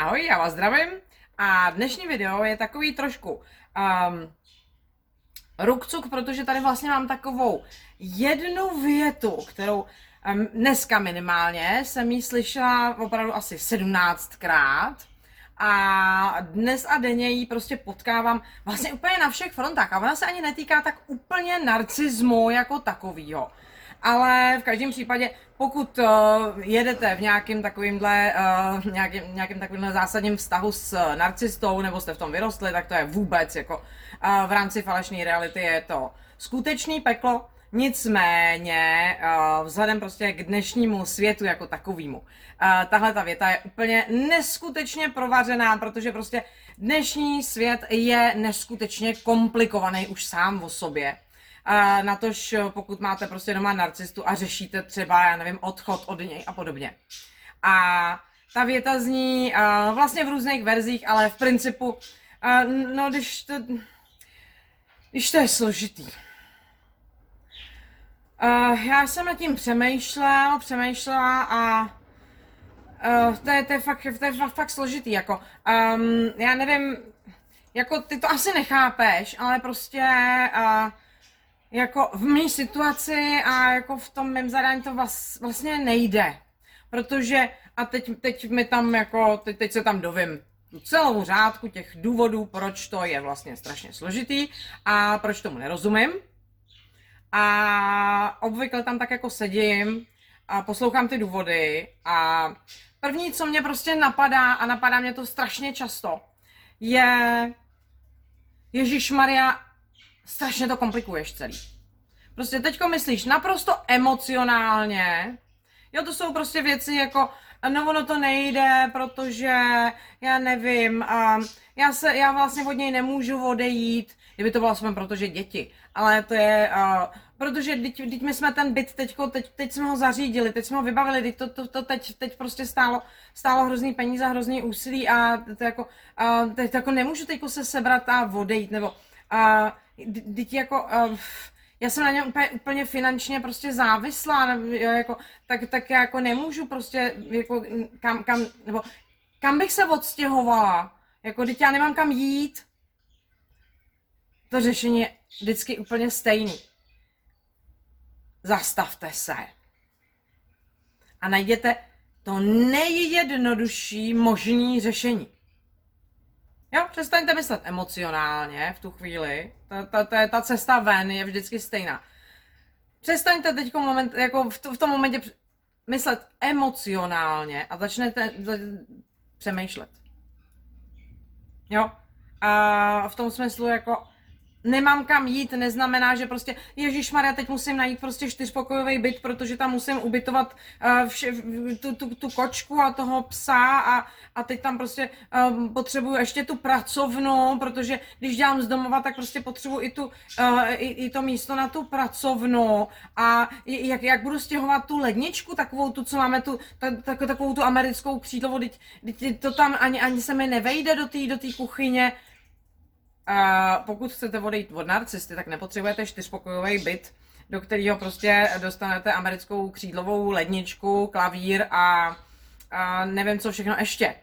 Ahoj, já vás zdravím. A dnešní video je takový trošku um, rukcuk, protože tady vlastně mám takovou jednu větu, kterou um, dneska minimálně jsem ji slyšela opravdu asi 17krát a dnes a denně ji prostě potkávám vlastně úplně na všech frontách a ona se ani netýká tak úplně narcismu jako takovýho ale v každém případě, pokud uh, jedete v nějakým takovýmhle, uh, nějakým, nějakým takovýmhle zásadním vztahu s narcistou, nebo jste v tom vyrostli, tak to je vůbec jako uh, v rámci falešné reality je to skutečný peklo, Nicméně, vzhledem prostě k dnešnímu světu jako takovému, uh, tahle ta věta je úplně neskutečně provařená, protože prostě dnešní svět je neskutečně komplikovaný už sám o sobě. A na tož pokud máte prostě doma narcistu a řešíte třeba, já nevím, odchod od něj a podobně. A ta věta zní uh, vlastně v různých verzích, ale v principu, uh, no když to, když to je složitý. Uh, já jsem nad tím přemýšlel, přemýšlela a uh, to, je, to, je fakt, to je fakt, fakt složitý, jako, um, já nevím, jako ty to asi nechápeš, ale prostě uh, jako v mé situaci a jako v tom mém zadání to vlastně nejde. Protože, a teď, teď mi tam jako, teď, teď se tam dovím celou řádku těch důvodů, proč to je vlastně strašně složitý a proč tomu nerozumím. A obvykle tam tak jako sedím a poslouchám ty důvody a první, co mě prostě napadá a napadá mě to strašně často, je Ježíš Maria, strašně to komplikuješ celý. Prostě teďko myslíš naprosto emocionálně, jo, to jsou prostě věci jako, no ono to nejde, protože já nevím, a já, se, já vlastně od něj nemůžu odejít, kdyby to bylo aspoň protože děti, ale to je, uh, protože teď, teď my jsme ten byt teďko, teď, teď jsme ho zařídili, teď jsme ho vybavili, teď to, to, to teď, teď prostě stálo, stálo hrozný peníze, hrozný úsilí a to jako, uh, teď jako nemůžu teďko se sebrat a odejít, nebo uh, teď jako, uh, já jsem na něm úplně, úplně finančně prostě závislá, jako, tak, tak já jako nemůžu prostě, jako, kam, kam, nebo kam bych se odstěhovala, jako, teď já nemám kam jít. To řešení je vždycky úplně stejný. Zastavte se. A najděte to nejjednodušší možné řešení. Jo, přestaňte myslet emocionálně v tu chvíli. Ta, ta, ta, ta cesta ven je vždycky stejná. Přestaňte teď moment, jako v, v tom momentě myslet emocionálně a začnete přemýšlet. Jo? A v tom smyslu jako nemám kam jít, neznamená, že prostě Ježíš Maria, teď musím najít prostě čtyřpokojový byt, protože tam musím ubytovat uh, vše, tu, tu, tu kočku a toho psa a, a teď tam prostě um, potřebuju ještě tu pracovnu, protože když dělám z domova, tak prostě potřebuju i, tu, uh, i, i to místo na tu pracovnu. A jak, jak budu stěhovat tu ledničku, takovou tu, co máme tu, tak, tak, takovou tu americkou křídlovou, teď, teď to tam ani, ani se mi nevejde do té do kuchyně, a pokud chcete odejít od narcisty, tak nepotřebujete čtyřpokojový byt, do kterého prostě dostanete americkou křídlovou ledničku, klavír a, a nevím co všechno ještě.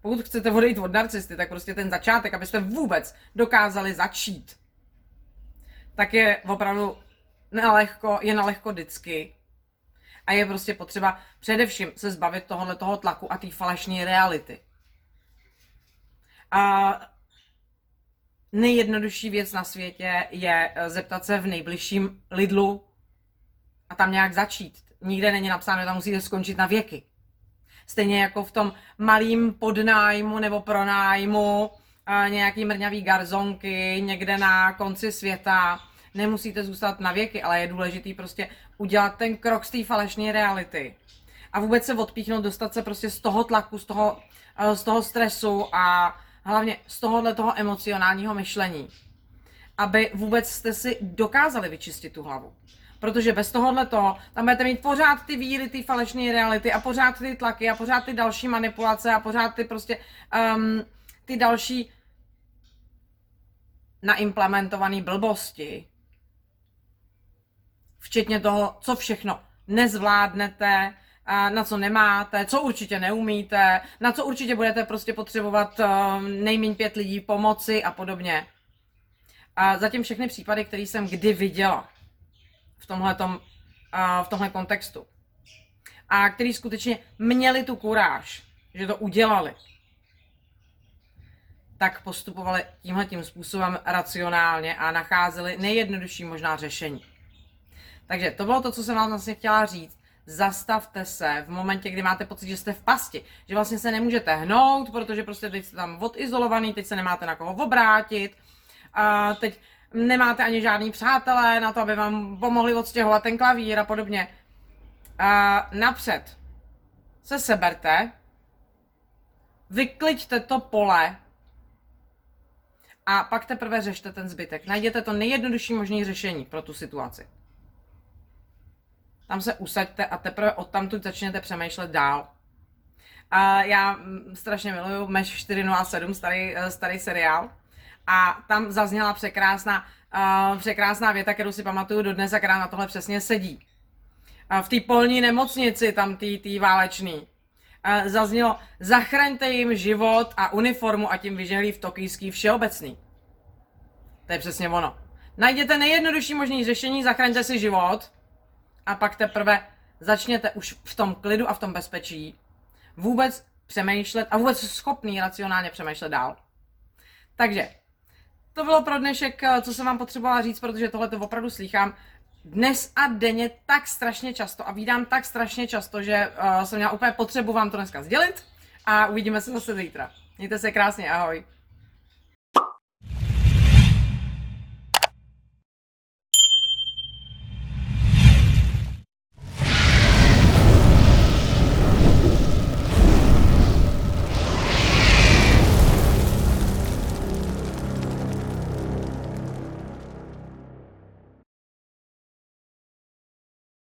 Pokud chcete odejít od narcisty, tak prostě ten začátek, abyste vůbec dokázali začít, tak je opravdu nelehko, je nelehko vždycky. A je prostě potřeba především se zbavit tohohle toho tlaku a té falešné reality. A nejjednodušší věc na světě je eh, zeptat se v nejbližším Lidlu a tam nějak začít. Nikde není napsáno, že tam musíte skončit na věky. Stejně jako v tom malým podnájmu nebo pronájmu a nějaký mrňavý garzonky někde na konci světa. Nemusíte zůstat na věky, ale je důležitý prostě udělat ten krok z té falešné reality. A vůbec se odpíchnout, dostat se prostě z toho tlaku, z toho, eh, z toho stresu a hlavně z tohohle toho emocionálního myšlení, aby vůbec jste si dokázali vyčistit tu hlavu. Protože bez tohohle toho, tam budete mít pořád ty víry, ty falešné reality a pořád ty tlaky a pořád ty další manipulace a pořád ty prostě um, ty další naimplementované blbosti. Včetně toho, co všechno nezvládnete, na co nemáte, co určitě neumíte, na co určitě budete prostě potřebovat um, nejméně pět lidí pomoci a podobně. A zatím všechny případy, které jsem kdy viděla v tomhletom, uh, v tomhle kontextu. A který skutečně měli tu kuráž, že to udělali, tak postupovali tímhle tím způsobem racionálně a nacházeli nejjednodušší možná řešení. Takže to bylo to, co jsem vám vlastně chtěla říct. Zastavte se v momentě, kdy máte pocit, že jste v pasti, že vlastně se nemůžete hnout, protože prostě teď jste tam odizolovaný, teď se nemáte na koho obrátit, a teď nemáte ani žádný přátelé na to, aby vám pomohli odstěhovat ten klavír a podobně. A napřed se seberte, vykliďte to pole a pak teprve řešte ten zbytek. Najděte to nejjednodušší možné řešení pro tu situaci. Tam se usaďte a teprve odtamtud začněte přemýšlet dál. A já mm, strašně miluju Meš 407, starý, eh, starý seriál. A tam zazněla překrásná, uh, překrásná věta, kterou si pamatuju dodnes a která na tohle přesně sedí. Uh, v té polní nemocnici, tam tý, tý válečný, uh, zaznělo, zachraňte jim život a uniformu a tím vyžehlí v tokijský všeobecný. To je přesně ono. Najděte nejjednodušší možný řešení, zachraňte si život a pak teprve začněte už v tom klidu a v tom bezpečí vůbec přemýšlet a vůbec schopný racionálně přemýšlet dál. Takže, to bylo pro dnešek, eh, co jsem vám potřebovala říct, protože tohle to opravdu slýchám dnes a denně tak strašně často a vídám tak strašně často, že uh, jsem měla úplně potřebu vám to dneska sdělit a uvidíme se zase zítra. Mějte se krásně, ahoj.